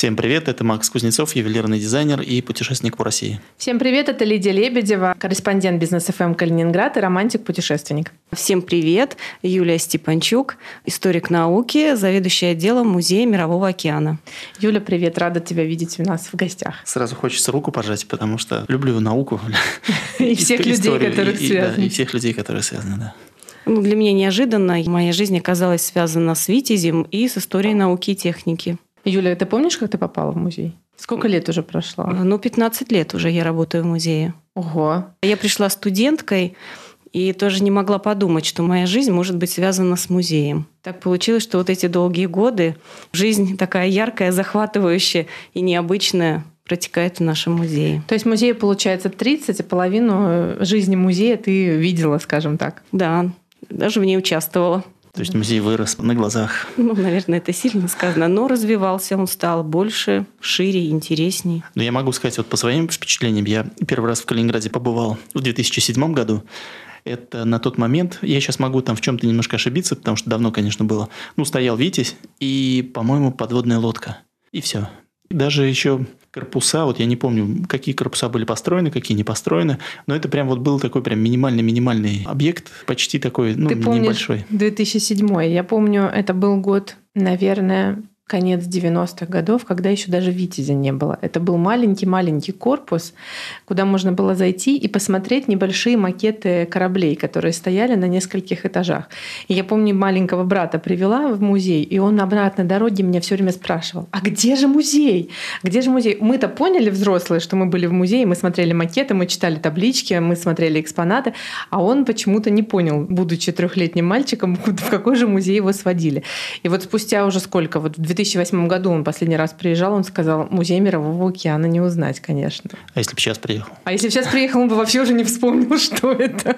Всем привет, это Макс Кузнецов, ювелирный дизайнер и путешественник по России. Всем привет, это Лидия Лебедева, корреспондент бизнес ФМ эм Калининград и романтик-путешественник. Всем привет, Юлия Степанчук, историк науки, заведующая отделом Музея Мирового океана. Юля, привет, рада тебя видеть у нас в гостях. Сразу хочется руку пожать, потому что люблю науку. И всех людей, которые связаны. И всех людей, которые связаны, да. Ну, для меня неожиданно. Моя жизнь оказалась связана с Витязем и с историей науки и техники. Юля, ты помнишь, как ты попала в музей? Сколько лет уже прошло? Ну, 15 лет уже я работаю в музее. Ого. Я пришла студенткой и тоже не могла подумать, что моя жизнь может быть связана с музеем. Так получилось, что вот эти долгие годы жизнь такая яркая, захватывающая и необычная протекает в нашем музее. То есть музей получается 30, а половину жизни музея ты видела, скажем так? Да, даже в ней участвовала. То есть музей вырос на глазах. Ну, наверное, это сильно сказано. Но развивался он стал больше, шире, интересней. Но я могу сказать вот по своим впечатлениям. Я первый раз в Калининграде побывал в 2007 году. Это на тот момент, я сейчас могу там в чем-то немножко ошибиться, потому что давно, конечно, было. Ну, стоял Витязь и, по-моему, подводная лодка. И все. Даже еще корпуса, вот я не помню, какие корпуса были построены, какие не построены, но это прям вот был такой прям минимальный-минимальный объект, почти такой, ну, Ты помнишь небольшой. 2007 я помню, это был год, наверное, конец 90-х годов, когда еще даже Витязя не было. Это был маленький-маленький корпус, куда можно было зайти и посмотреть небольшие макеты кораблей, которые стояли на нескольких этажах. И я помню, маленького брата привела в музей, и он на обратной дороге меня все время спрашивал, а где же музей? Где же музей? Мы-то поняли, взрослые, что мы были в музее, мы смотрели макеты, мы читали таблички, мы смотрели экспонаты, а он почему-то не понял, будучи трехлетним мальчиком, в какой же музей его сводили. И вот спустя уже сколько, вот в 2008 году он последний раз приезжал, он сказал, музей Мирового океана не узнать, конечно. А если бы сейчас приехал? А если бы сейчас приехал, он бы вообще уже не вспомнил, что это.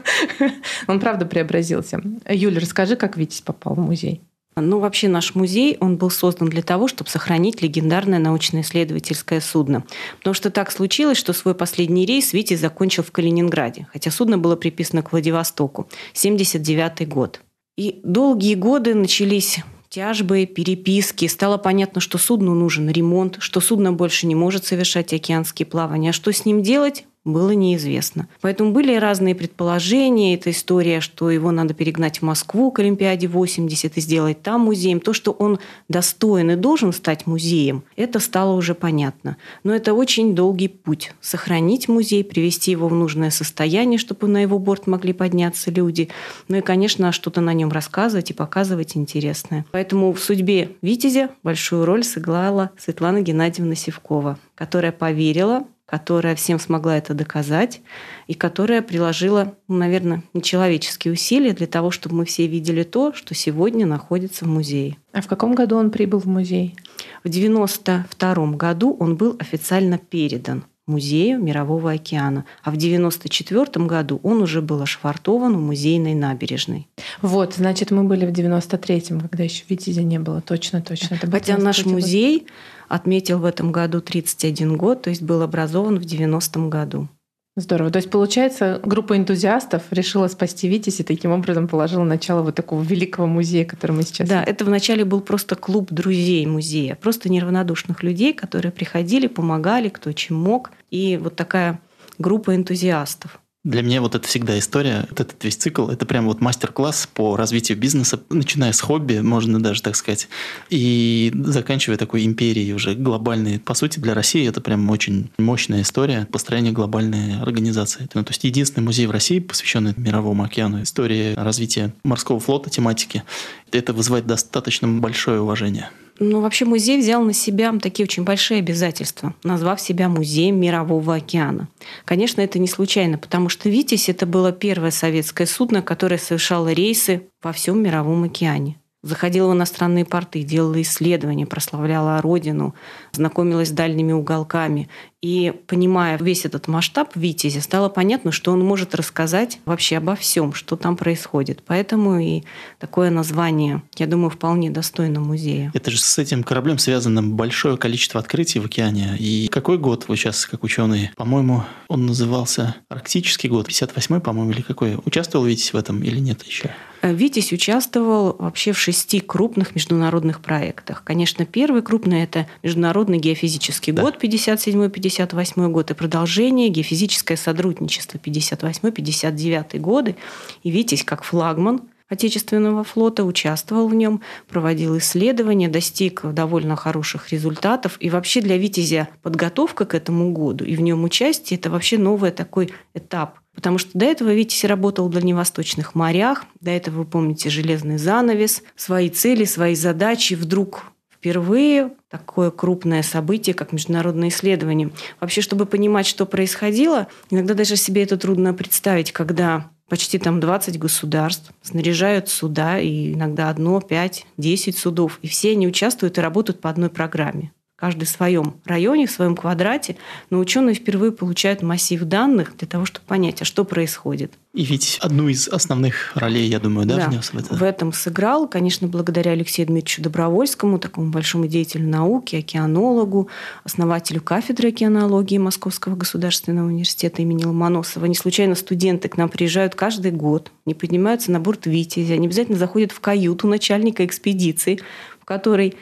Он правда преобразился. Юля, расскажи, как Витязь попал в музей. Ну, вообще наш музей, он был создан для того, чтобы сохранить легендарное научно-исследовательское судно. Потому что так случилось, что свой последний рейс Витязь закончил в Калининграде, хотя судно было приписано к Владивостоку. 79 год. И долгие годы начались тяжбы, переписки. Стало понятно, что судну нужен ремонт, что судно больше не может совершать океанские плавания. А что с ним делать? Было неизвестно. Поэтому были разные предположения. Это история, что его надо перегнать в Москву к Олимпиаде 80 и сделать там музеем. То, что он достоин и должен стать музеем, это стало уже понятно. Но это очень долгий путь. Сохранить музей, привести его в нужное состояние, чтобы на его борт могли подняться люди. Ну и, конечно, что-то на нем рассказывать и показывать интересное. Поэтому в судьбе Витязя большую роль сыграла Светлана Геннадьевна Севкова, которая поверила которая всем смогла это доказать и которая приложила, ну, наверное, нечеловеческие усилия для того, чтобы мы все видели то, что сегодня находится в музее. А в каком году он прибыл в музей? В 1992 году он был официально передан музею Мирового океана. А в 1994 году он уже был ошвартован у музейной набережной. Вот, значит, мы были в 93-м, когда еще Витязя не было. Точно, точно. Это Хотя наш музей год отметил в этом году 31 год, то есть был образован в 90-м году. Здорово. То есть, получается, группа энтузиастов решила спасти Витязь и таким образом положила начало вот такого великого музея, который мы сейчас... Да, это вначале был просто клуб друзей музея, просто неравнодушных людей, которые приходили, помогали, кто чем мог. И вот такая группа энтузиастов. Для меня вот это всегда история, вот этот весь цикл, это прям вот мастер-класс по развитию бизнеса, начиная с хобби, можно даже так сказать, и заканчивая такой империей уже глобальной. По сути, для России это прям очень мощная история построения глобальной организации. Ну, то есть единственный музей в России, посвященный Мировому океану, истории развития морского флота, тематики. Это вызывает достаточно большое уважение. Ну, вообще музей взял на себя такие очень большие обязательства, назвав себя музеем Мирового океана. Конечно, это не случайно, потому что «Витязь» — это было первое советское судно, которое совершало рейсы во всем Мировом океане заходила в иностранные порты, делала исследования, прославляла родину, знакомилась с дальними уголками. И понимая весь этот масштаб Витязя, стало понятно, что он может рассказать вообще обо всем, что там происходит. Поэтому и такое название, я думаю, вполне достойно музея. Это же с этим кораблем связано большое количество открытий в океане. И какой год вы сейчас, как ученые? По-моему, он назывался Арктический год, 58-й, по-моему, или какой? Участвовал Витязь в этом или нет еще? Э, Витязь участвовал вообще в шести крупных международных проектах. Конечно, первый крупный – это Международный геофизический да. год 57-58 год и продолжение геофизическое сотрудничество 58-59 годы. И Витязь как флагман Отечественного флота, участвовал в нем, проводил исследования, достиг довольно хороших результатов. И вообще для Витязя подготовка к этому году и в нем участие – это вообще новый такой этап. Потому что до этого Витязь работал в дальневосточных морях, до этого, вы помните, железный занавес, свои цели, свои задачи. Вдруг впервые такое крупное событие, как международное исследование. Вообще, чтобы понимать, что происходило, иногда даже себе это трудно представить, когда почти там 20 государств снаряжают суда, и иногда одно, пять, десять судов. И все они участвуют и работают по одной программе каждый в своем районе, в своем квадрате, но ученые впервые получают массив данных для того, чтобы понять, а что происходит. И ведь одну из основных ролей, я думаю, да, да внес в это? В этом сыграл, конечно, благодаря Алексею Дмитриевичу Добровольскому, такому большому деятелю науки, океанологу, основателю кафедры океанологии Московского государственного университета имени Ломоносова. Не случайно студенты к нам приезжают каждый год, не поднимаются на борт «Витязя», они обязательно заходят в каюту начальника экспедиции, в которой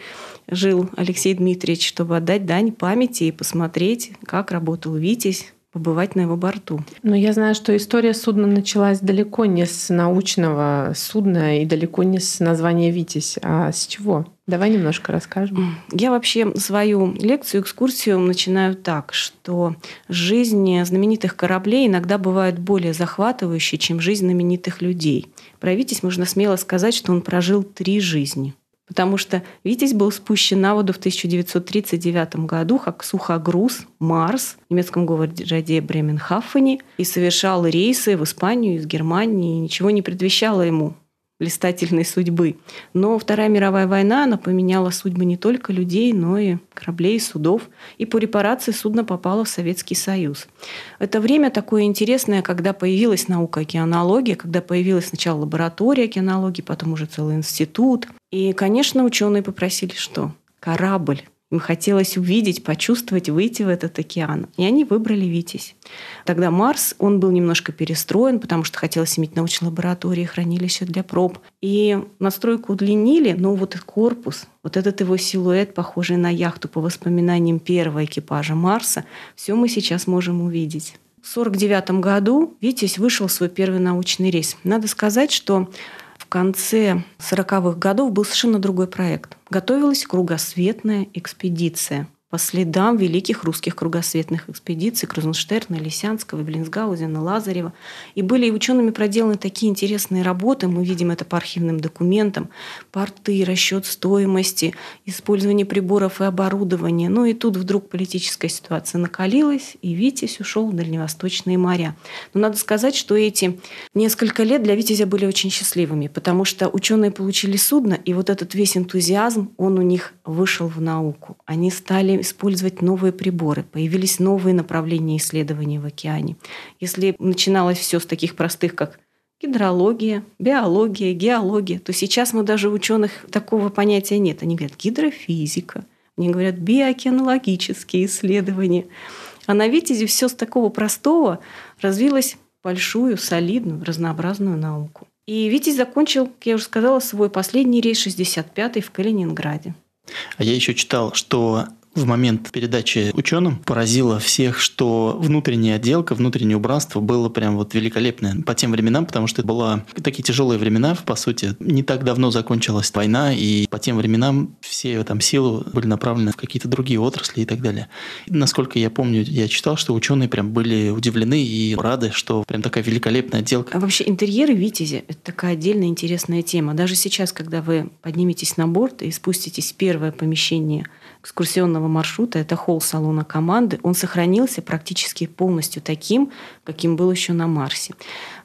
жил Алексей Дмитриевич, чтобы отдать дань памяти и посмотреть, как работал Витязь, побывать на его борту. Но я знаю, что история судна началась далеко не с научного судна и далеко не с названия «Витязь», а с чего? Давай немножко расскажем. Я вообще свою лекцию, экскурсию начинаю так, что жизнь знаменитых кораблей иногда бывает более захватывающей, чем жизнь знаменитых людей. Про Витязь можно смело сказать, что он прожил три жизни потому что «Витязь» был спущен на воду в 1939 году как сухогруз «Марс» в немецком городе Бременхафене и совершал рейсы в Испанию из Германии, и ничего не предвещало ему блистательной судьбы. Но Вторая мировая война, она поменяла судьбы не только людей, но и кораблей, судов. И по репарации судно попало в Советский Союз. Это время такое интересное, когда появилась наука океанология, когда появилась сначала лаборатория океанологии, потом уже целый институт. И, конечно, ученые попросили что? Корабль им хотелось увидеть, почувствовать, выйти в этот океан. И они выбрали Витязь. Тогда Марс, он был немножко перестроен, потому что хотелось иметь научные лаборатории, хранилище для проб. И настройку удлинили, но вот корпус, вот этот его силуэт, похожий на яхту по воспоминаниям первого экипажа Марса, все мы сейчас можем увидеть. В 1949 году Витязь вышел в свой первый научный рейс. Надо сказать, что конце 40-х годов был совершенно другой проект. Готовилась кругосветная экспедиция – по следам великих русских кругосветных экспедиций Крузенштерна, Лисянского, Блинсгаузена, Лазарева. И были и учеными проделаны такие интересные работы, мы видим это по архивным документам, порты, расчет стоимости, использование приборов и оборудования. Ну и тут вдруг политическая ситуация накалилась, и Витязь ушел в дальневосточные моря. Но надо сказать, что эти несколько лет для Витязя были очень счастливыми, потому что ученые получили судно, и вот этот весь энтузиазм, он у них вышел в науку. Они стали использовать новые приборы, появились новые направления исследований в океане. Если начиналось все с таких простых, как гидрология, биология, геология, то сейчас мы даже ученых такого понятия нет. Они говорят гидрофизика, они говорят биокинологические исследования. А на Витязе все с такого простого развилось большую, солидную, разнообразную науку. И Витязь закончил, как я уже сказала, свой последний рейс 65-й в Калининграде. А я еще читал, что в момент передачи ученым поразило всех, что внутренняя отделка, внутреннее убранство было прям вот великолепное по тем временам, потому что это было такие тяжелые времена, по сути. Не так давно закончилась война, и по тем временам все там силы были направлены в какие-то другие отрасли и так далее. Насколько я помню, я читал, что ученые прям были удивлены и рады, что прям такая великолепная отделка. А вообще интерьеры Витязи – это такая отдельная интересная тема. Даже сейчас, когда вы подниметесь на борт и спуститесь в первое помещение экскурсионного маршрута, это холл салона команды, он сохранился практически полностью таким, каким был еще на Марсе.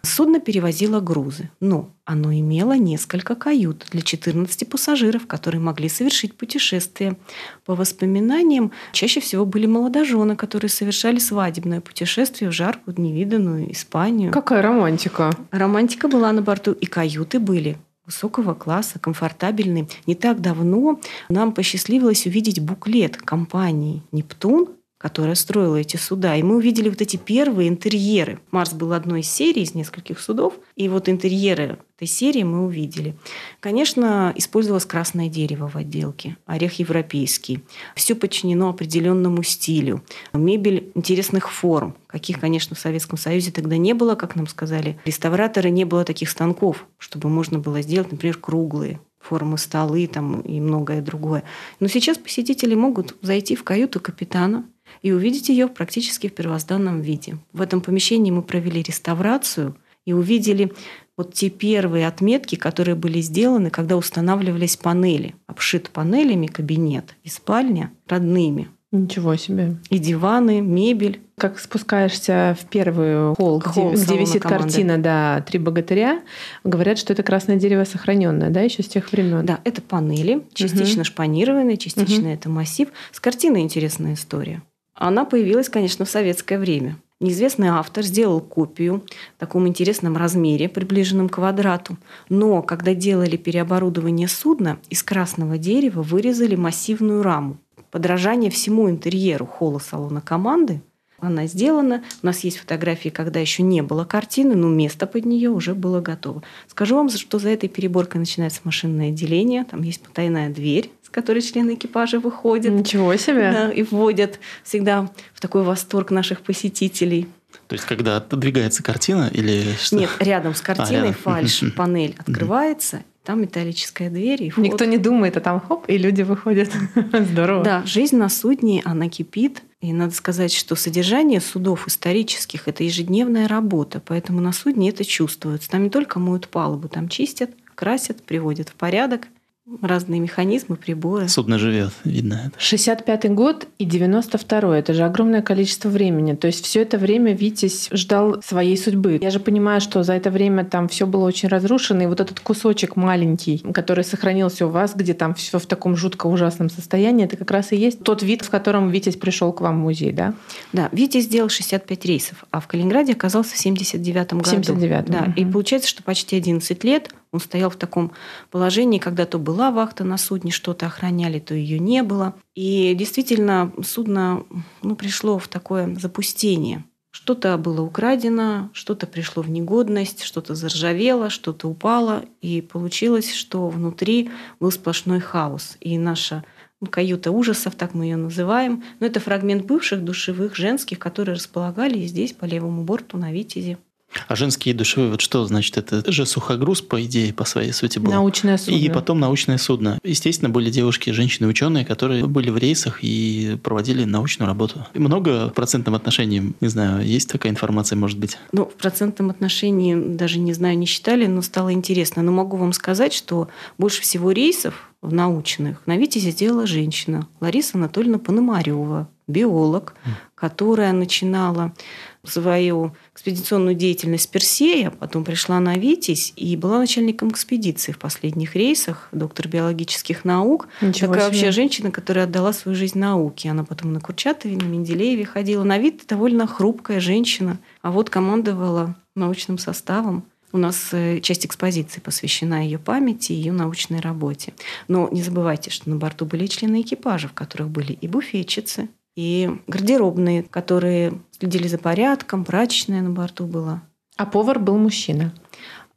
Судно перевозило грузы, но оно имело несколько кают для 14 пассажиров, которые могли совершить путешествие. По воспоминаниям, чаще всего были молодожены, которые совершали свадебное путешествие в жаркую, невиданную Испанию. Какая романтика! Романтика была на борту, и каюты были высокого класса, комфортабельный. Не так давно нам посчастливилось увидеть буклет компании «Нептун», которая строила эти суда. И мы увидели вот эти первые интерьеры. Марс был одной из серий, из нескольких судов. И вот интерьеры этой серии мы увидели. Конечно, использовалось красное дерево в отделке, орех европейский. Все подчинено определенному стилю. Мебель интересных форм, каких, конечно, в Советском Союзе тогда не было, как нам сказали. Реставраторы не было таких станков, чтобы можно было сделать, например, круглые формы столы там, и многое другое. Но сейчас посетители могут зайти в каюту капитана, и увидеть ее практически в первозданном виде. В этом помещении мы провели реставрацию и увидели вот те первые отметки, которые были сделаны, когда устанавливались панели. Обшит панелями кабинет и спальня родными. Ничего себе. И диваны, мебель. Как спускаешься в первый холл, Холл где, где висит команды. картина, да, «Три богатыря», говорят, что это красное дерево сохраненное, да, еще с тех времен. Да, это панели, частично шпанированные, частично это массив. С картиной интересная история. Она появилась, конечно, в советское время. Неизвестный автор сделал копию в таком интересном размере, приближенном к квадрату. Но когда делали переоборудование судна, из красного дерева вырезали массивную раму. Подражание всему интерьеру холла салона команды. Она сделана. У нас есть фотографии, когда еще не было картины, но место под нее уже было готово. Скажу вам, что за этой переборкой начинается машинное отделение. Там есть потайная дверь, с которой члены экипажа выходят. Ничего себе. Да, и вводят всегда в такой восторг наших посетителей. То есть, когда отодвигается картина или что? Нет, рядом с картиной рядом. фальш, панель открывается, там металлическая дверь и вход. Никто не думает, а там хоп, и люди выходят. Здорово. Да, жизнь на судне, она кипит. И надо сказать, что содержание судов исторических – это ежедневная работа, поэтому на судне это чувствуется. Там не только моют палубу, там чистят, красят, приводят в порядок разные механизмы, приборы. Судно живет, видно это. 65 год и 92 это же огромное количество времени. То есть все это время Витязь ждал своей судьбы. Я же понимаю, что за это время там все было очень разрушено, и вот этот кусочек маленький, который сохранился у вас, где там все в таком жутко ужасном состоянии, это как раз и есть тот вид, в котором Витязь пришел к вам в музей, да? Да, Витя сделал 65 рейсов, а в Калининграде оказался в 79 году. 79-м, Да, и мгм. получается, что почти 11 лет он стоял в таком положении, когда то была вахта на судне, что-то охраняли, то ее не было. И действительно, судно ну, пришло в такое запустение. Что-то было украдено, что-то пришло в негодность, что-то заржавело, что-то упало. И получилось, что внутри был сплошной хаос. И наша ну, каюта ужасов, так мы ее называем. Но это фрагмент бывших душевых женских, которые располагались здесь по левому борту на Витязе. А женские душевые, вот что значит? Это же сухогруз, по идее, по своей сути был. Научное судно. И потом научное судно. Естественно, были девушки, женщины-ученые, которые были в рейсах и проводили научную работу. И много в процентном отношении, не знаю, есть такая информация, может быть? Ну, в процентном отношении даже не знаю, не считали, но стало интересно. Но могу вам сказать, что больше всего рейсов в научных на Витязе сделала женщина Лариса Анатольевна Пономарева, биолог, которая начинала свою экспедиционную деятельность Персея, потом пришла на Витязь и была начальником экспедиции в последних рейсах, доктор биологических наук. Ничего Такая себе. вообще женщина, которая отдала свою жизнь науке. Она потом на Курчатове, на Менделееве ходила. На вид довольно хрупкая женщина, а вот командовала научным составом. У нас э, часть экспозиции посвящена ее памяти и ее научной работе. Но не забывайте, что на борту были члены экипажа, в которых были и буфетчицы, и гардеробные, которые следили за порядком, прачечная на борту была. А повар был мужчина.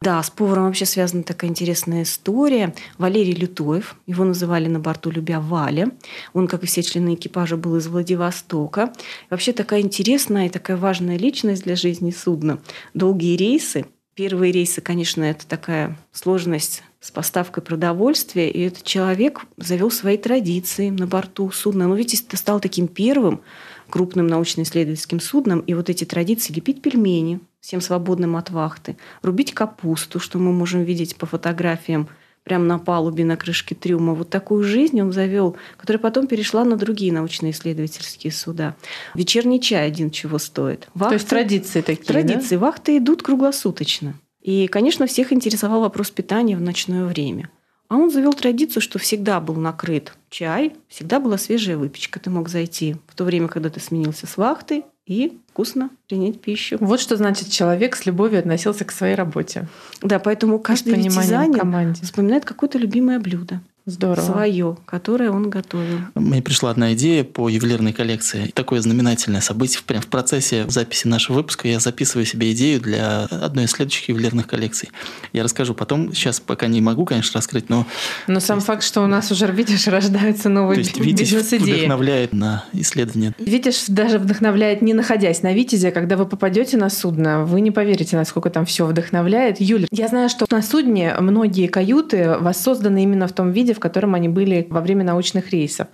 Да, с поваром вообще связана такая интересная история. Валерий Лютоев, его называли на борту «Любя Валя». Он, как и все члены экипажа, был из Владивостока. Вообще такая интересная и такая важная личность для жизни судна. Долгие рейсы. Первые рейсы, конечно, это такая сложность с поставкой продовольствия, и этот человек завел свои традиции на борту судна. Но видите, это стал таким первым крупным научно-исследовательским судном, и вот эти традиции лепить пельмени всем свободным от вахты, рубить капусту, что мы можем видеть по фотографиям прямо на палубе, на крышке трюма. Вот такую жизнь он завел, которая потом перешла на другие научно-исследовательские суда. Вечерний чай один чего стоит. То есть Вахты- традиции такие, да? Традиции. Вахты идут круглосуточно. И, конечно, всех интересовал вопрос питания в ночное время. А он завел традицию, что всегда был накрыт чай, всегда была свежая выпечка. Ты мог зайти в то время, когда ты сменился с вахты, и вкусно принять пищу. Вот что значит человек с любовью относился к своей работе. Да, поэтому каждый пониманием в витязанин команде. вспоминает какое-то любимое блюдо. Здорово. свое, которое он готовил. Мне пришла одна идея по ювелирной коллекции. Такое знаменательное событие. Прямо в процессе записи нашего выпуска я записываю себе идею для одной из следующих ювелирных коллекций. Я расскажу потом. Сейчас пока не могу, конечно, раскрыть, но... Но сам факт, что у нас уже, видишь, рождаются новые То есть Витязь бизнес-идеи. вдохновляет на исследование. Видишь, даже вдохновляет, не находясь на Витязе, когда вы попадете на судно, вы не поверите, насколько там все вдохновляет. Юля, я знаю, что на судне многие каюты воссозданы именно в том виде, в котором они были во время научных рейсов.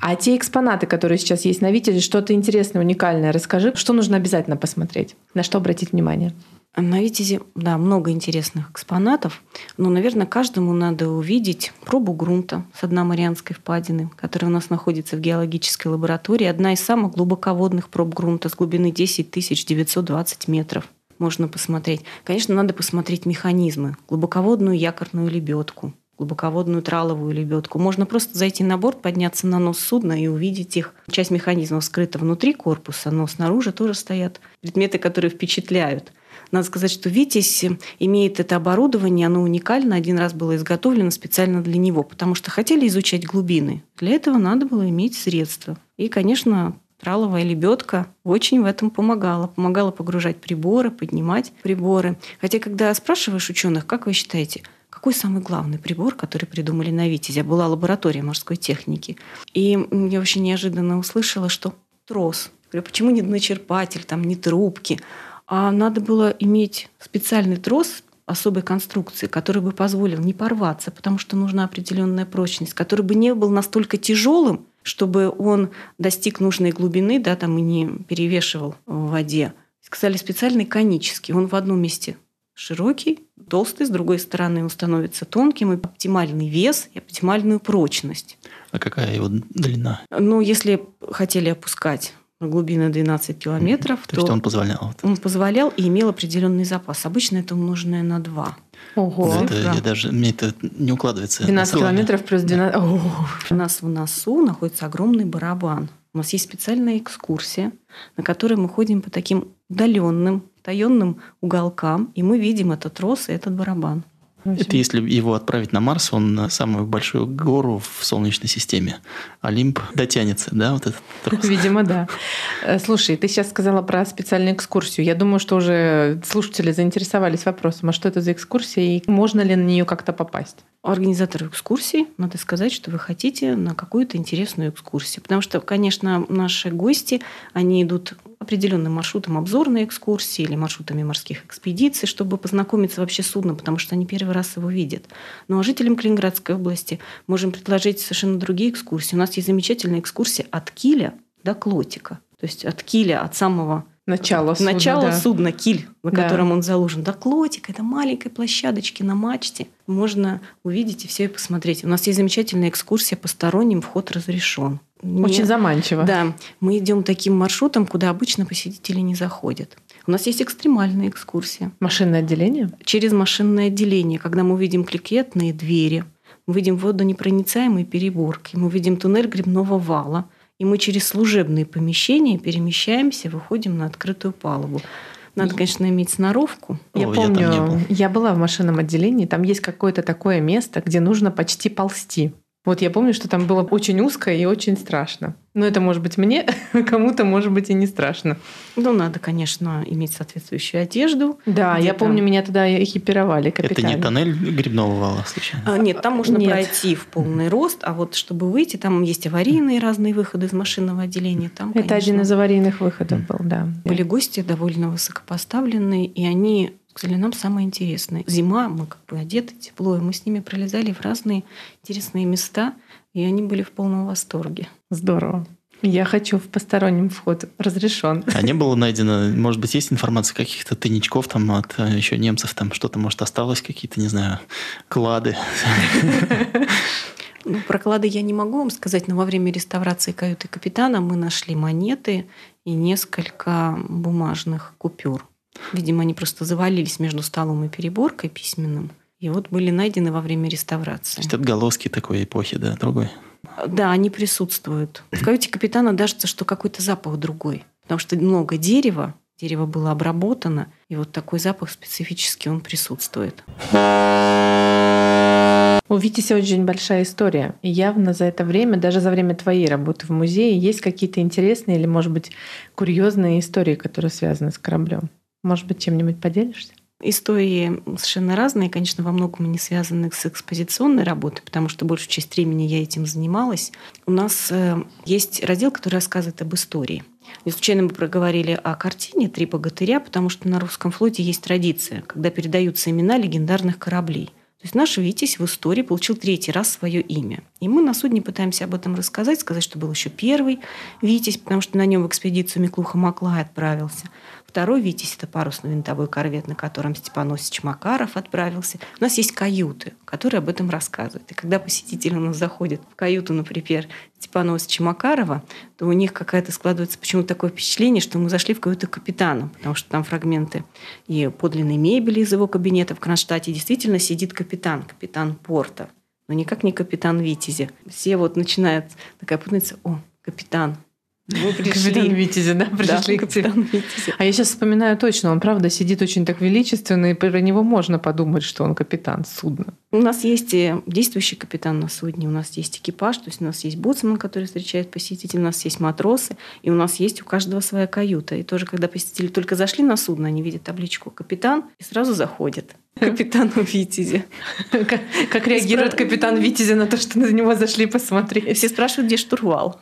А те экспонаты, которые сейчас есть на Витязе, что-то интересное, уникальное, расскажи, что нужно обязательно посмотреть, на что обратить внимание. На Витязе, да, много интересных экспонатов, но, наверное, каждому надо увидеть пробу грунта с дна Марианской впадины, которая у нас находится в геологической лаборатории. Одна из самых глубоководных проб грунта с глубины 10 920 метров. Можно посмотреть. Конечно, надо посмотреть механизмы. Глубоководную якорную лебедку, глубоководную траловую лебедку. Можно просто зайти на борт, подняться на нос судна и увидеть их. Часть механизмов скрыта внутри корпуса, но снаружи тоже стоят предметы, которые впечатляют. Надо сказать, что «Витязь» имеет это оборудование, оно уникально, один раз было изготовлено специально для него, потому что хотели изучать глубины. Для этого надо было иметь средства. И, конечно, траловая лебедка очень в этом помогала. Помогала погружать приборы, поднимать приборы. Хотя, когда спрашиваешь ученых, как вы считаете, какой самый главный прибор, который придумали на Витязе? Была лаборатория морской техники. И я очень неожиданно услышала, что трос. Говорю, почему не дночерпатель, там, не трубки? А надо было иметь специальный трос особой конструкции, который бы позволил не порваться, потому что нужна определенная прочность, который бы не был настолько тяжелым, чтобы он достиг нужной глубины, да, там и не перевешивал в воде. Сказали специальный конический. Он в одном месте широкий, толстый, с другой стороны он становится тонким, и оптимальный вес и оптимальную прочность. А какая его длина? Ну, если хотели опускать глубина 12 километров, то, то есть он позволял. Он позволял и имел определенный запас. Обычно это умноженное на 2. Ого. Это, я даже, мне это не укладывается. 12 километров плюс 12. Да. У нас в носу находится огромный барабан. У нас есть специальная экскурсия, на которой мы ходим по таким удаленным, таенным уголкам, и мы видим этот трос и этот барабан. Это если его отправить на Марс, он на самую большую гору в Солнечной системе. Олимп дотянется, да, вот этот трос? Видимо, да. Э, слушай, ты сейчас сказала про специальную экскурсию. Я думаю, что уже слушатели заинтересовались вопросом, а что это за экскурсия и можно ли на нее как-то попасть? Организатору экскурсии надо сказать, что вы хотите на какую-то интересную экскурсию. Потому что, конечно, наши гости, они идут определенным маршрутом обзорной экскурсии или маршрутами морских экспедиций, чтобы познакомиться вообще с судном, потому что они первый раз его видят. Ну а жителям Калининградской области можем предложить совершенно другие экскурсии. У нас есть замечательная экскурсия от Киля до Клотика. То есть от Киля, от самого Начало судна, Начало да. судна, киль, на Да. котором он заложен. До клотика, это маленькой площадочки на мачте. Можно увидеть и все и посмотреть. У нас есть замечательная экскурсия посторонним, вход разрешен. Очень заманчиво. Да, мы идем таким маршрутом, куда обычно посетители не заходят. У нас есть экстремальная экскурсия Машинное отделение? через машинное отделение, когда мы видим кликетные двери, мы видим водонепроницаемые переборки, мы видим туннель грибного вала, и мы через служебные помещения перемещаемся, выходим на открытую палубу. Надо, конечно, иметь сноровку. Я О, я помню, не был. я была в машинном отделении, там есть какое-то такое место, где нужно почти ползти. Вот я помню, что там было очень узко и очень страшно. Но это может быть мне, кому-то может быть и не страшно. Ну, надо, конечно, иметь соответствующую одежду. Да, я помню, меня тогда экипировали Это капитально. не тоннель грибного вала, случайно? А, Нет, там можно Нет. пройти в полный рост, а вот чтобы выйти, там есть аварийные разные выходы из машинного отделения. Там, Это один конечно, из аварийных выходов был, да. были гости довольно высокопоставленные, и они сказали, нам самое интересное. Зима, мы как бы одеты тепло, и мы с ними пролезали в разные интересные места, и они были в полном восторге. Здорово. Я хочу в постороннем вход разрешен. А не было найдено, может быть, есть информация каких-то тайничков там от э, еще немцев, там что-то, может, осталось, какие-то, не знаю, клады. Ну, про клады я не могу вам сказать, но во время реставрации каюты капитана мы нашли монеты и несколько бумажных купюр. Видимо, они просто завалились между столом и переборкой письменным. И вот были найдены во время То реставрации. есть отголоски такой эпохи, да, другой. Да, они присутствуют. В каюте капитана кажется, что какой-то запах другой. Потому что много дерева, дерево было обработано, и вот такой запах специфический он присутствует. У Витиси очень большая история. И явно за это время, даже за время твоей работы в музее, есть какие-то интересные или, может быть, курьезные истории, которые связаны с кораблем. Может быть, чем-нибудь поделишься? Истории совершенно разные, конечно, во многом не связаны с экспозиционной работой, потому что большую часть времени я этим занималась. У нас э, есть раздел, который рассказывает об истории. Не случайно мы проговорили о картине «Три богатыря», потому что на русском флоте есть традиция, когда передаются имена легендарных кораблей. То есть наш Витязь в истории получил третий раз свое имя. И мы на судне пытаемся об этом рассказать, сказать, что был еще первый Витязь, потому что на нем в экспедицию Миклуха Маклай отправился. Второй «Витязь» — это парусно-винтовой корвет, на котором Степаносич Макаров отправился. У нас есть каюты, которые об этом рассказывают. И когда посетители у нас заходят в каюту, например, Степаносича Макарова, то у них какая-то складывается почему-то такое впечатление, что мы зашли в каюту капитана, потому что там фрагменты и подлинной мебели из его кабинета в Кронштадте. Действительно сидит капитан, капитан порта но никак не капитан Витязи. Все вот начинают такая путаница, о, капитан, мы пришли. Капитан Витязи, да, пришли да, к тебе. Витязи. А я сейчас вспоминаю точно, он правда сидит очень так величественно, и про него можно подумать, что он капитан судна. У нас есть э, действующий капитан на судне, у нас есть экипаж, то есть у нас есть боцман, который встречает посетителей, у нас есть матросы, и у нас есть у каждого своя каюта. И тоже, когда посетители только зашли на судно, они видят табличку «капитан» и сразу заходят капитану Витязи. Как, как реагирует капитан Витязи на то, что на него зашли посмотреть? Все спрашивают, где штурвал.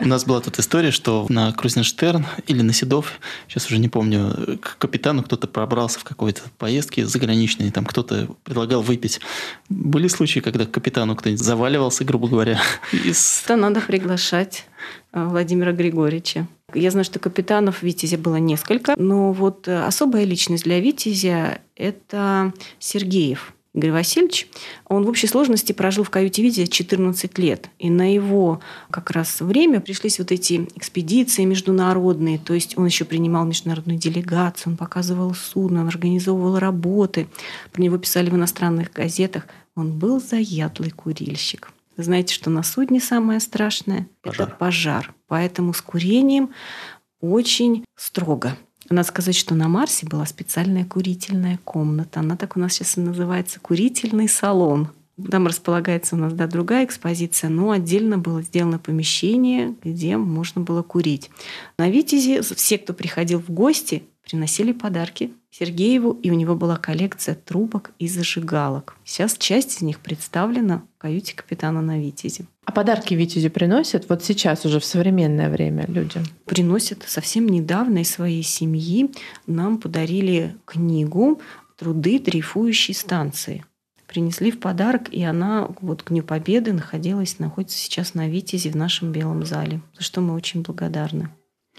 У нас была тут история, что на Крузненштерн или на Седов, сейчас уже не помню, к капитану кто-то пробрался в какой-то поездке заграничной, там кто-то предлагал выпить. Были случаи, когда к капитану кто-нибудь заваливался, грубо говоря. Из... Это надо приглашать э, Владимира Григорьевича. Я знаю, что капитанов Витязя было несколько, но вот э, особая личность для Витязя – это Сергеев. Игорь Васильевич, он в общей сложности прожил в каюте Витязя 14 лет. И на его как раз время пришлись вот эти экспедиции международные. То есть он еще принимал международную делегацию, он показывал судно, он организовывал работы. Про него писали в иностранных газетах. Он был заядлый курильщик. Вы знаете, что на судне самое страшное – это пожар. Поэтому с курением очень строго. Надо сказать, что на Марсе была специальная курительная комната. Она так у нас сейчас и называется «Курительный салон». Там располагается у нас да, другая экспозиция, но отдельно было сделано помещение, где можно было курить. На Витязе все, кто приходил в гости, приносили подарки Сергееву, и у него была коллекция трубок и зажигалок. Сейчас часть из них представлена в каюте капитана на Витязе. А подарки Витязю приносят вот сейчас уже в современное время люди? Приносят совсем недавно из своей семьи. Нам подарили книгу «Труды дрейфующей станции» принесли в подарок, и она вот к Дню Победы находилась, находится сейчас на Витязе в нашем Белом зале, за что мы очень благодарны.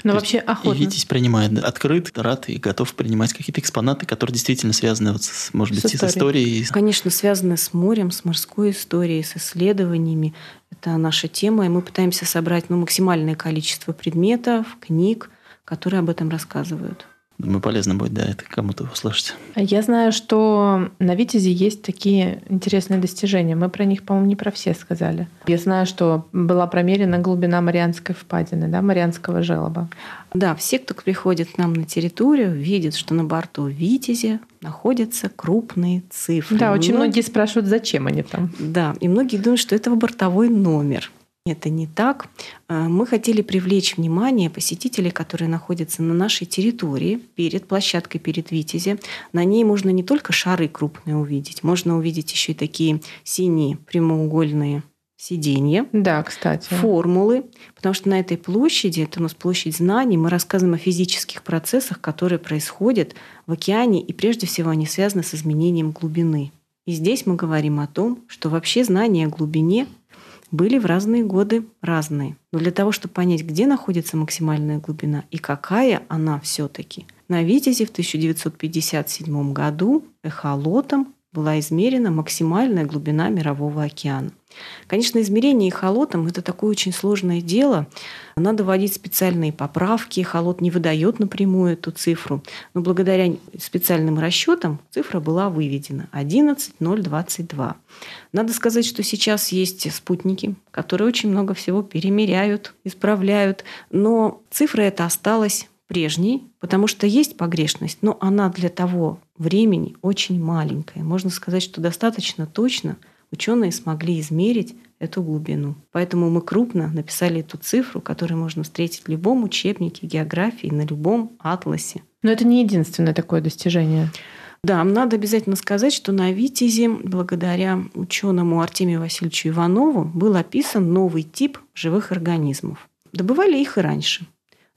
Но То вообще охотно. И Витязь принимает открыт, рад и готов принимать какие-то экспонаты, которые действительно связаны, вот с, может быть, с историей. с историей. Конечно, связаны с морем, с морской историей, с исследованиями. Это наша тема, и мы пытаемся собрать ну, максимальное количество предметов, книг, которые об этом рассказывают. Думаю, полезно будет, да, это кому-то услышать. Я знаю, что на Витязе есть такие интересные достижения. Мы про них, по-моему, не про все сказали. Я знаю, что была промерена глубина Марианской впадины, да, Марианского желоба. Да, все, кто приходит к нам на территорию, видят, что на борту Витязи находятся крупные цифры. Да, очень многие спрашивают, зачем они там. Да, и многие думают, что это бортовой номер. Это не так. Э, мы хотели привлечь внимание посетителей, которые находятся на нашей территории, перед площадкой, перед Витязи. На ней можно не только шары крупные увидеть, можно увидеть еще и такие синие прямоугольные сиденья. Да, кстати. Формулы. Потому что на этой площади, это у нас площадь знаний, мы рассказываем о физических процессах, которые происходят в океане, и прежде всего они связаны с изменением глубины. И здесь мы говорим о том, что вообще знание о глубине были в разные годы разные. Но для того, чтобы понять, где находится максимальная глубина и какая она все-таки, на Витязе в 1957 году эхолотом была измерена максимальная глубина Мирового океана. Конечно, измерение эхолотом – это такое очень сложное дело. Надо вводить специальные поправки. Эхолот не выдает напрямую эту цифру. Но благодаря специальным расчетам цифра была выведена – 11,022. Надо сказать, что сейчас есть спутники, которые очень много всего перемеряют, исправляют. Но цифра эта осталась прежней, потому что есть погрешность, но она для того времени очень маленькая. Можно сказать, что достаточно точно ученые смогли измерить эту глубину. Поэтому мы крупно написали эту цифру, которую можно встретить в любом учебнике географии, на любом атласе. Но это не единственное такое достижение. Да, надо обязательно сказать, что на Витязе, благодаря ученому Артемию Васильевичу Иванову, был описан новый тип живых организмов. Добывали их и раньше.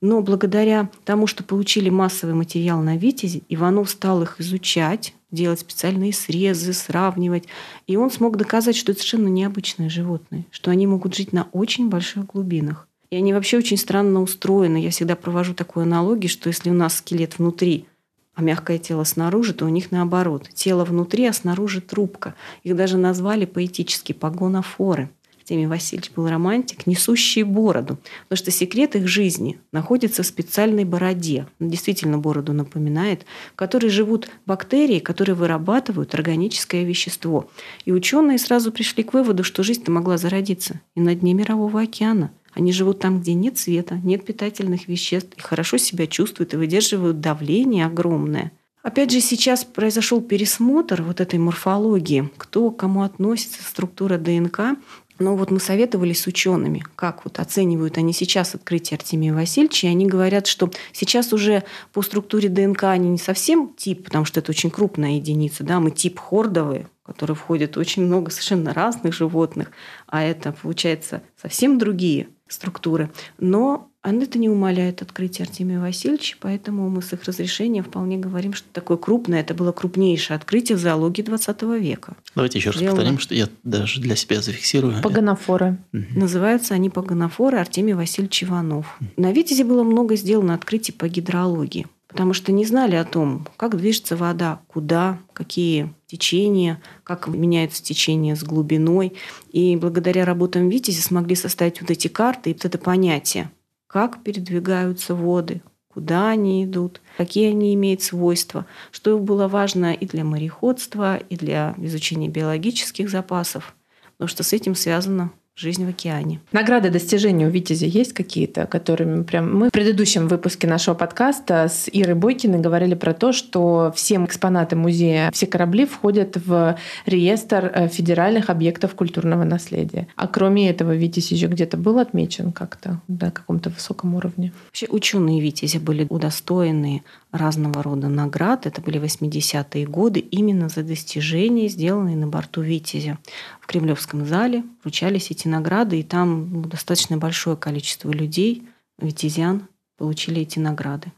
Но благодаря тому, что получили массовый материал на Витязе, Иванов стал их изучать, делать специальные срезы, сравнивать. И он смог доказать, что это совершенно необычные животные, что они могут жить на очень больших глубинах. И они вообще очень странно устроены. Я всегда провожу такую аналогию, что если у нас скелет внутри, а мягкое тело снаружи, то у них наоборот. Тело внутри, а снаружи трубка. Их даже назвали поэтически погонофоры. Артемий Васильевич был романтик, несущий бороду. Потому что секрет их жизни находится в специальной бороде. Действительно бороду напоминает, в которой живут бактерии, которые вырабатывают органическое вещество. И ученые сразу пришли к выводу, что жизнь-то могла зародиться и на дне Мирового океана. Они живут там, где нет света, нет питательных веществ, и хорошо себя чувствуют и выдерживают давление огромное. Опять же, сейчас произошел пересмотр вот этой морфологии, кто к кому относится, структура ДНК. Но вот мы советовались с учеными, как вот оценивают они сейчас открытие Артемия Васильевича, и они говорят, что сейчас уже по структуре ДНК они не совсем тип, потому что это очень крупная единица, да, мы тип хордовый, в который входит очень много совершенно разных животных, а это, получается, совсем другие структуры. Но это не умаляет открытие Артемия Васильевича, поэтому мы с их разрешения вполне говорим, что такое крупное, это было крупнейшее открытие в зоологии 20 века. Давайте еще раз Сделано. повторим, что я даже для себя зафиксирую. Погонофоры. Угу. Называются они погонофоры Артемий Васильевич Иванов. Угу. На Витязе было много сделано открытий по гидрологии потому что не знали о том, как движется вода, куда, какие течения, как меняется течение с глубиной. И благодаря работам Витязи смогли составить вот эти карты и вот это понятие, как передвигаются воды, куда они идут, какие они имеют свойства, что было важно и для мореходства, и для изучения биологических запасов, потому что с этим связано жизнь в океане. Награды достижения у Витязи есть какие-то, которыми прям... Мы в предыдущем выпуске нашего подкаста с Ирой Бойкиной говорили про то, что все экспонаты музея, все корабли входят в реестр э, федеральных объектов культурного наследия. А кроме этого, Витязь еще где-то был отмечен как-то на каком-то высоком уровне? Вообще ученые Витязи были удостоены разного рода наград. Это были 80-е годы именно за достижения, сделанные на борту Витязя. В Кремлевском зале вручались эти награды, и там ну, достаточно большое количество людей, витязян, получили эти награды.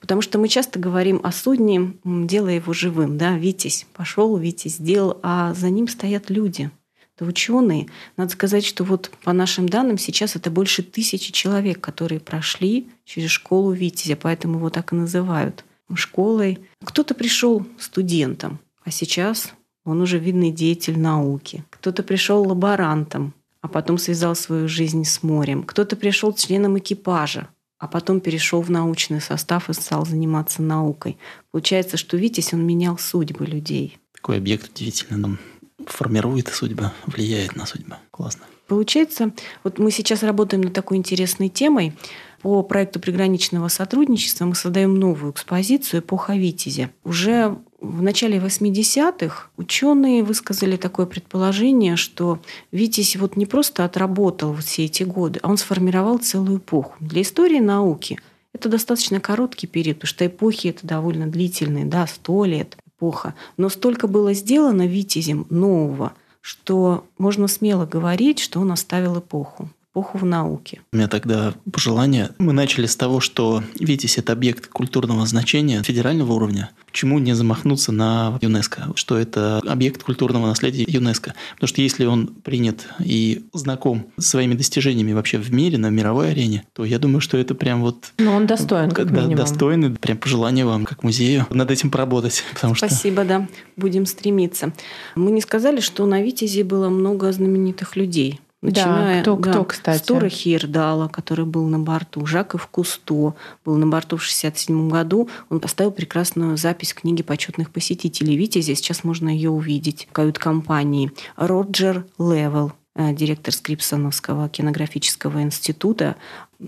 Потому что мы часто говорим о судне, делая его живым. Да? Витязь пошел, Витязь сделал, а за ним стоят люди. Это ученые. Надо сказать, что вот по нашим данным сейчас это больше тысячи человек, которые прошли через школу Витязя, поэтому его так и называют школой. Кто-то пришел студентом, а сейчас он уже видный деятель науки. Кто-то пришел лаборантом, а потом связал свою жизнь с морем. Кто-то пришел членом экипажа, а потом перешел в научный состав и стал заниматься наукой. Получается, что Витязь, он менял судьбы людей. Такой объект удивительно нам формирует судьбы, влияет на судьбы. Классно. Получается, вот мы сейчас работаем над такой интересной темой. По проекту приграничного сотрудничества мы создаем новую экспозицию «Эпоха Витязя». Уже в начале 80-х ученые высказали такое предположение, что Витязь вот не просто отработал все эти годы, а он сформировал целую эпоху. Для истории науки это достаточно короткий период, потому что эпохи это довольно длительные, да, сто лет эпоха. Но столько было сделано Витязем нового, что можно смело говорить, что он оставил эпоху эпоху в науке. У меня тогда пожелание. Мы начали с того, что Витязь – это объект культурного значения федерального уровня. Почему не замахнуться на ЮНЕСКО? Что это объект культурного наследия ЮНЕСКо? Потому что если он принят и знаком своими достижениями вообще в мире, на мировой арене, то я думаю, что это прям вот... Ну, он достоин, как да, минимум. Достойный. Прям пожелание вам, как музею, над этим поработать. Потому Спасибо, что... да. Будем стремиться. Мы не сказали, что на Витязе было много знаменитых людей. Начиная, да, кто, да, кто, кстати? Стора Хирдала, который был на борту, Жаков Кусто был на борту в 1967 году. Он поставил прекрасную запись книги почетных посетителей Витязя. Сейчас можно ее увидеть в кают-компании. Роджер Левел, э, директор Скрипсоновского кинографического института,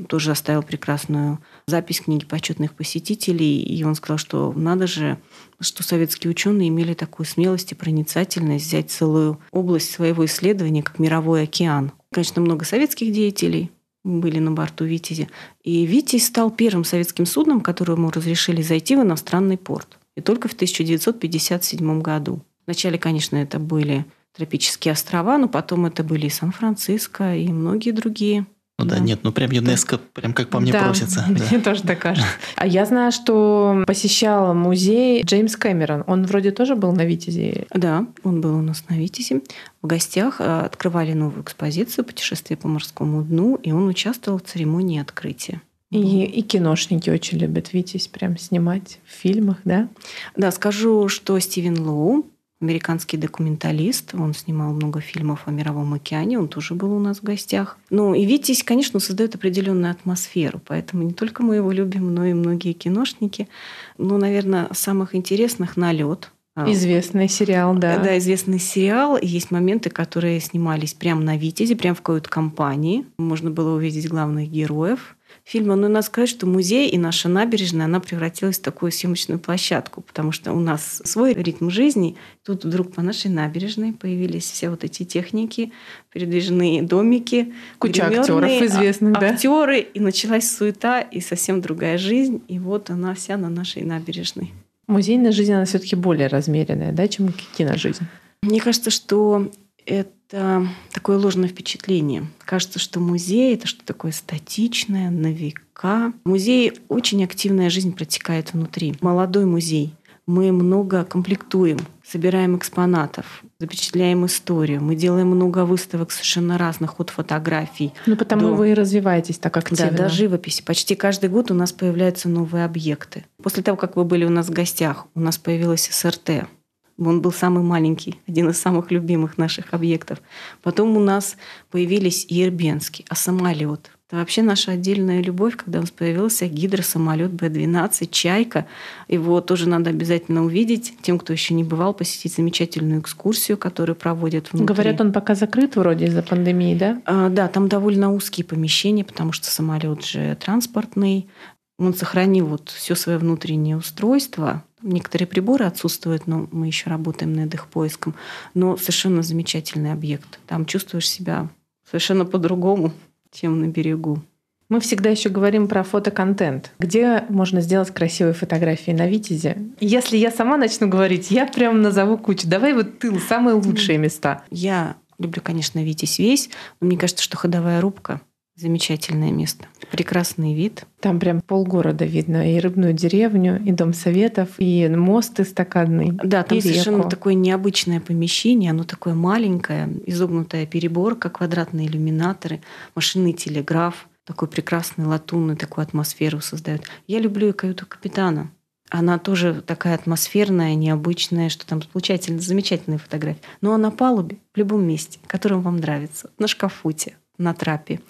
тоже оставил прекрасную запись книги почетных посетителей. И он сказал, что надо же, что советские ученые имели такую смелость и проницательность взять целую область своего исследования, как мировой океан. Конечно, много советских деятелей были на борту «Витязи». И «Витязь» стал первым советским судном, которому разрешили зайти в иностранный порт. И только в 1957 году. Вначале, конечно, это были тропические острова, но потом это были и Сан-Франциско, и многие другие. Ну да, да, нет, ну прям ЮНЕСКО, прям как по мне да, просится. Мне да. тоже так кажется. А я знаю, что посещал музей Джеймс Кэмерон. Он вроде тоже был на Витязе. Да, он был у нас на Витязе. В гостях э, открывали новую экспозицию «Путешествие по морскому дну», и он участвовал в церемонии открытия. И, и киношники очень любят Витязь прям снимать в фильмах, да? Да, скажу, что Стивен Лоу американский документалист. Он снимал много фильмов о Мировом океане. Он тоже был у нас в гостях. Ну и Витязь, конечно, создает определенную атмосферу. Поэтому не только мы его любим, но и многие киношники. Ну, наверное, самых интересных «Налет», а, Известный сериал, да. Да, известный сериал. Есть моменты, которые снимались прямо на Витязе, прямо в какой-то компании. Можно было увидеть главных героев фильма. Но надо сказать, что музей и наша набережная, она превратилась в такую съемочную площадку, потому что у нас свой ритм жизни. Тут вдруг по нашей набережной появились все вот эти техники, передвижные домики, куча актеров известных, да? Актеры, и началась суета, и совсем другая жизнь. И вот она вся на нашей набережной. Музейная жизнь, она все-таки более размеренная, да, чем киножизнь? Мне кажется, что это это такое ложное впечатление. Кажется, что музей — это что-то такое статичное, на века. В музее очень активная жизнь протекает внутри. Молодой музей. Мы много комплектуем, собираем экспонатов, запечатляем историю. Мы делаем много выставок совершенно разных, от фотографий. Ну, потому до... вы и развиваетесь так активно. Да, до живописи. Почти каждый год у нас появляются новые объекты. После того, как вы были у нас в гостях, у нас появилась СРТ. Он был самый маленький, один из самых любимых наших объектов. Потом у нас появились и Ирбенский, а самолет. Это вообще наша отдельная любовь, когда у нас появился гидросамолет Б-12, «Чайка». Его тоже надо обязательно увидеть. Тем, кто еще не бывал, посетить замечательную экскурсию, которую проводят внутри. Говорят, он пока закрыт вроде из-за пандемии, да? А, да, там довольно узкие помещения, потому что самолет же транспортный. Он сохранил вот все свое внутреннее устройство, Некоторые приборы отсутствуют, но мы еще работаем над их поиском. Но совершенно замечательный объект. Там чувствуешь себя совершенно по-другому, чем на берегу. Мы всегда еще говорим про фотоконтент. Где можно сделать красивые фотографии на Витязе? Если я сама начну говорить, я прям назову кучу. Давай вот тыл, самые лучшие места. Я люблю, конечно, Витязь весь, но мне кажется, что ходовая рубка Замечательное место. Прекрасный вид. Там прям полгорода видно. И рыбную деревню, и дом советов, и мост эстакадный. Да, там и совершенно реку. такое необычное помещение. Оно такое маленькое, изогнутая переборка, квадратные иллюминаторы, машинный телеграф. Такой прекрасный латунный, такую атмосферу создает. Я люблю и каюту капитана. Она тоже такая атмосферная, необычная, что там получательно, замечательные фотографии. Но на палубе, в любом месте, которым вам нравится, на шкафуте, на трапе,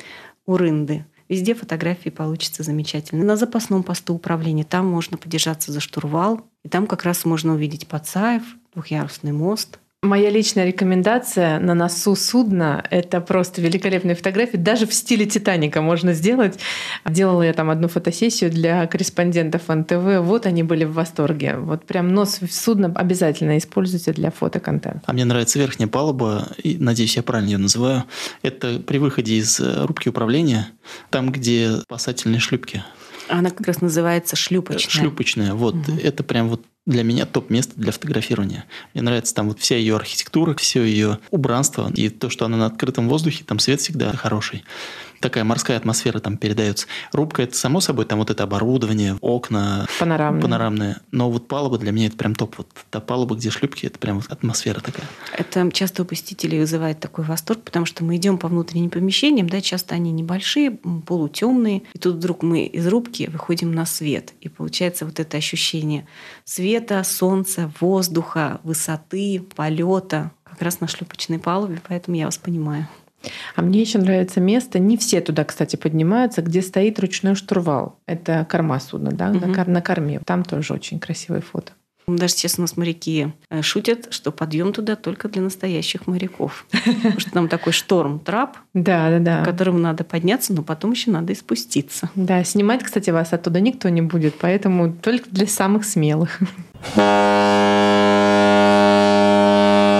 у рынды. Везде фотографии получатся замечательно. На запасном посту управления там можно подержаться за штурвал, и там как раз можно увидеть Пацаев, двухъярусный мост, Моя личная рекомендация на носу судна — это просто великолепные фотографии. Даже в стиле «Титаника» можно сделать. Делала я там одну фотосессию для корреспондентов НТВ. Вот они были в восторге. Вот прям нос судна обязательно используйте для фотоконтента. А мне нравится верхняя палуба, и, надеюсь, я правильно ее называю. Это при выходе из рубки управления, там, где спасательные шлюпки. Она как раз называется шлюпочная. Шлюпочная, вот. Угу. Это прям вот для меня топ-место для фотографирования. Мне нравится там вот вся ее архитектура, все ее убранство и то, что она на открытом воздухе, там свет всегда хороший такая морская атмосфера там передается. Рубка это само собой, там вот это оборудование, окна панорамные. панорамные. Но вот палуба для меня это прям топ. Вот та палуба, где шлюпки, это прям атмосфера такая. Это часто у посетителей вызывает такой восторг, потому что мы идем по внутренним помещениям, да, часто они небольшие, полутемные, и тут вдруг мы из рубки выходим на свет, и получается вот это ощущение света, солнца, воздуха, высоты, полета, как раз на шлюпочной палубе, поэтому я вас понимаю. А мне еще нравится место, не все туда, кстати, поднимаются, где стоит ручной штурвал. Это корма судна, да, угу. на, кор- на корме. Там тоже очень красивые фото. Даже сейчас у нас моряки э, шутят, что подъем туда только для настоящих моряков. Потому что там такой шторм, трап, да, да, да. к которому надо подняться, но потом еще надо и спуститься. Да, снимать, кстати, вас оттуда никто не будет, поэтому только для самых смелых.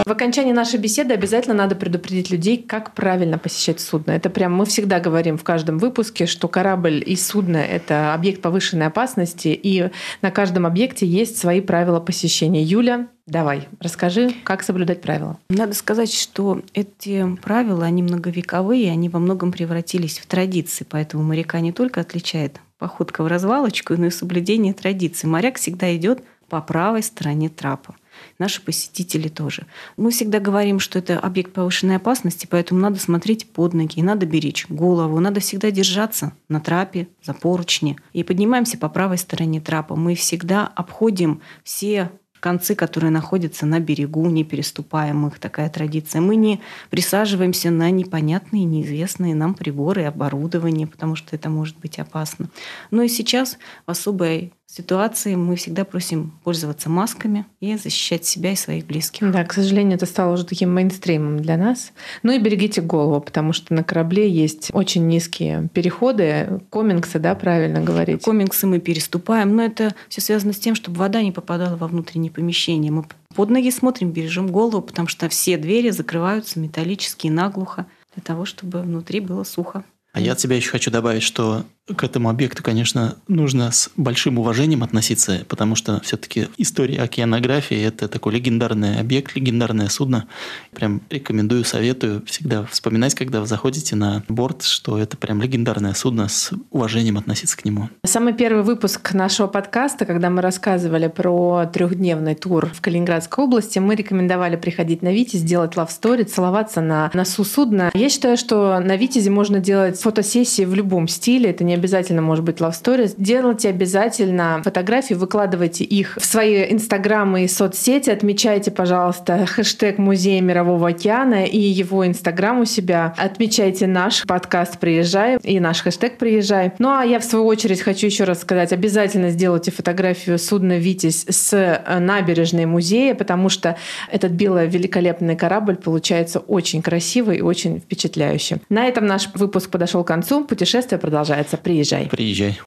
В окончании нашей беседы обязательно надо предупредить людей, как правильно посещать судно. Это прям мы всегда говорим в каждом выпуске, что корабль и судно — это объект повышенной опасности, и на каждом объекте есть свои правила посещения. Юля, Давай, расскажи, как соблюдать правила. Надо сказать, что эти правила, они многовековые, они во многом превратились в традиции, поэтому моряка не только отличает походка в развалочку, но и соблюдение традиций. Моряк всегда идет по правой стороне трапа наши посетители тоже. Мы всегда говорим, что это объект повышенной опасности, поэтому надо смотреть под ноги, надо беречь голову, надо всегда держаться на трапе, за поручни. И поднимаемся по правой стороне трапа. Мы всегда обходим все концы, которые находятся на берегу, не переступаем их, такая традиция. Мы не присаживаемся на непонятные, неизвестные нам приборы и оборудование, потому что это может быть опасно. Но и сейчас в особой ситуации мы всегда просим пользоваться масками и защищать себя и своих близких. Да, к сожалению, это стало уже таким мейнстримом для нас. Ну и берегите голову, потому что на корабле есть очень низкие переходы, комингсы, да, правильно говорить? Комингсы мы переступаем, но это все связано с тем, чтобы вода не попадала во внутренние помещения. Мы под ноги смотрим, бережем голову, потому что все двери закрываются металлические наглухо для того, чтобы внутри было сухо. А я от себя еще хочу добавить, что к этому объекту, конечно, нужно с большим уважением относиться, потому что все-таки история океанографии – это такой легендарный объект, легендарное судно. Прям рекомендую, советую всегда вспоминать, когда вы заходите на борт, что это прям легендарное судно, с уважением относиться к нему. Самый первый выпуск нашего подкаста, когда мы рассказывали про трехдневный тур в Калининградской области, мы рекомендовали приходить на Витязь, делать love story, целоваться на носу судна. Я считаю, что на Витязе можно делать фотосессии в любом стиле, это не обязательно может быть love stories. Делайте обязательно фотографии, выкладывайте их в свои инстаграмы и соцсети, отмечайте, пожалуйста, хэштег Музея Мирового океана и его инстаграм у себя. Отмечайте наш подкаст «Приезжай» и наш хэштег «Приезжай». Ну а я в свою очередь хочу еще раз сказать, обязательно сделайте фотографию судна «Витязь» с э, набережной музея, потому что этот белый великолепный корабль получается очень красивый и очень впечатляющий. На этом наш выпуск подошел к концу. Путешествие продолжается. Приезжай. Приезжай.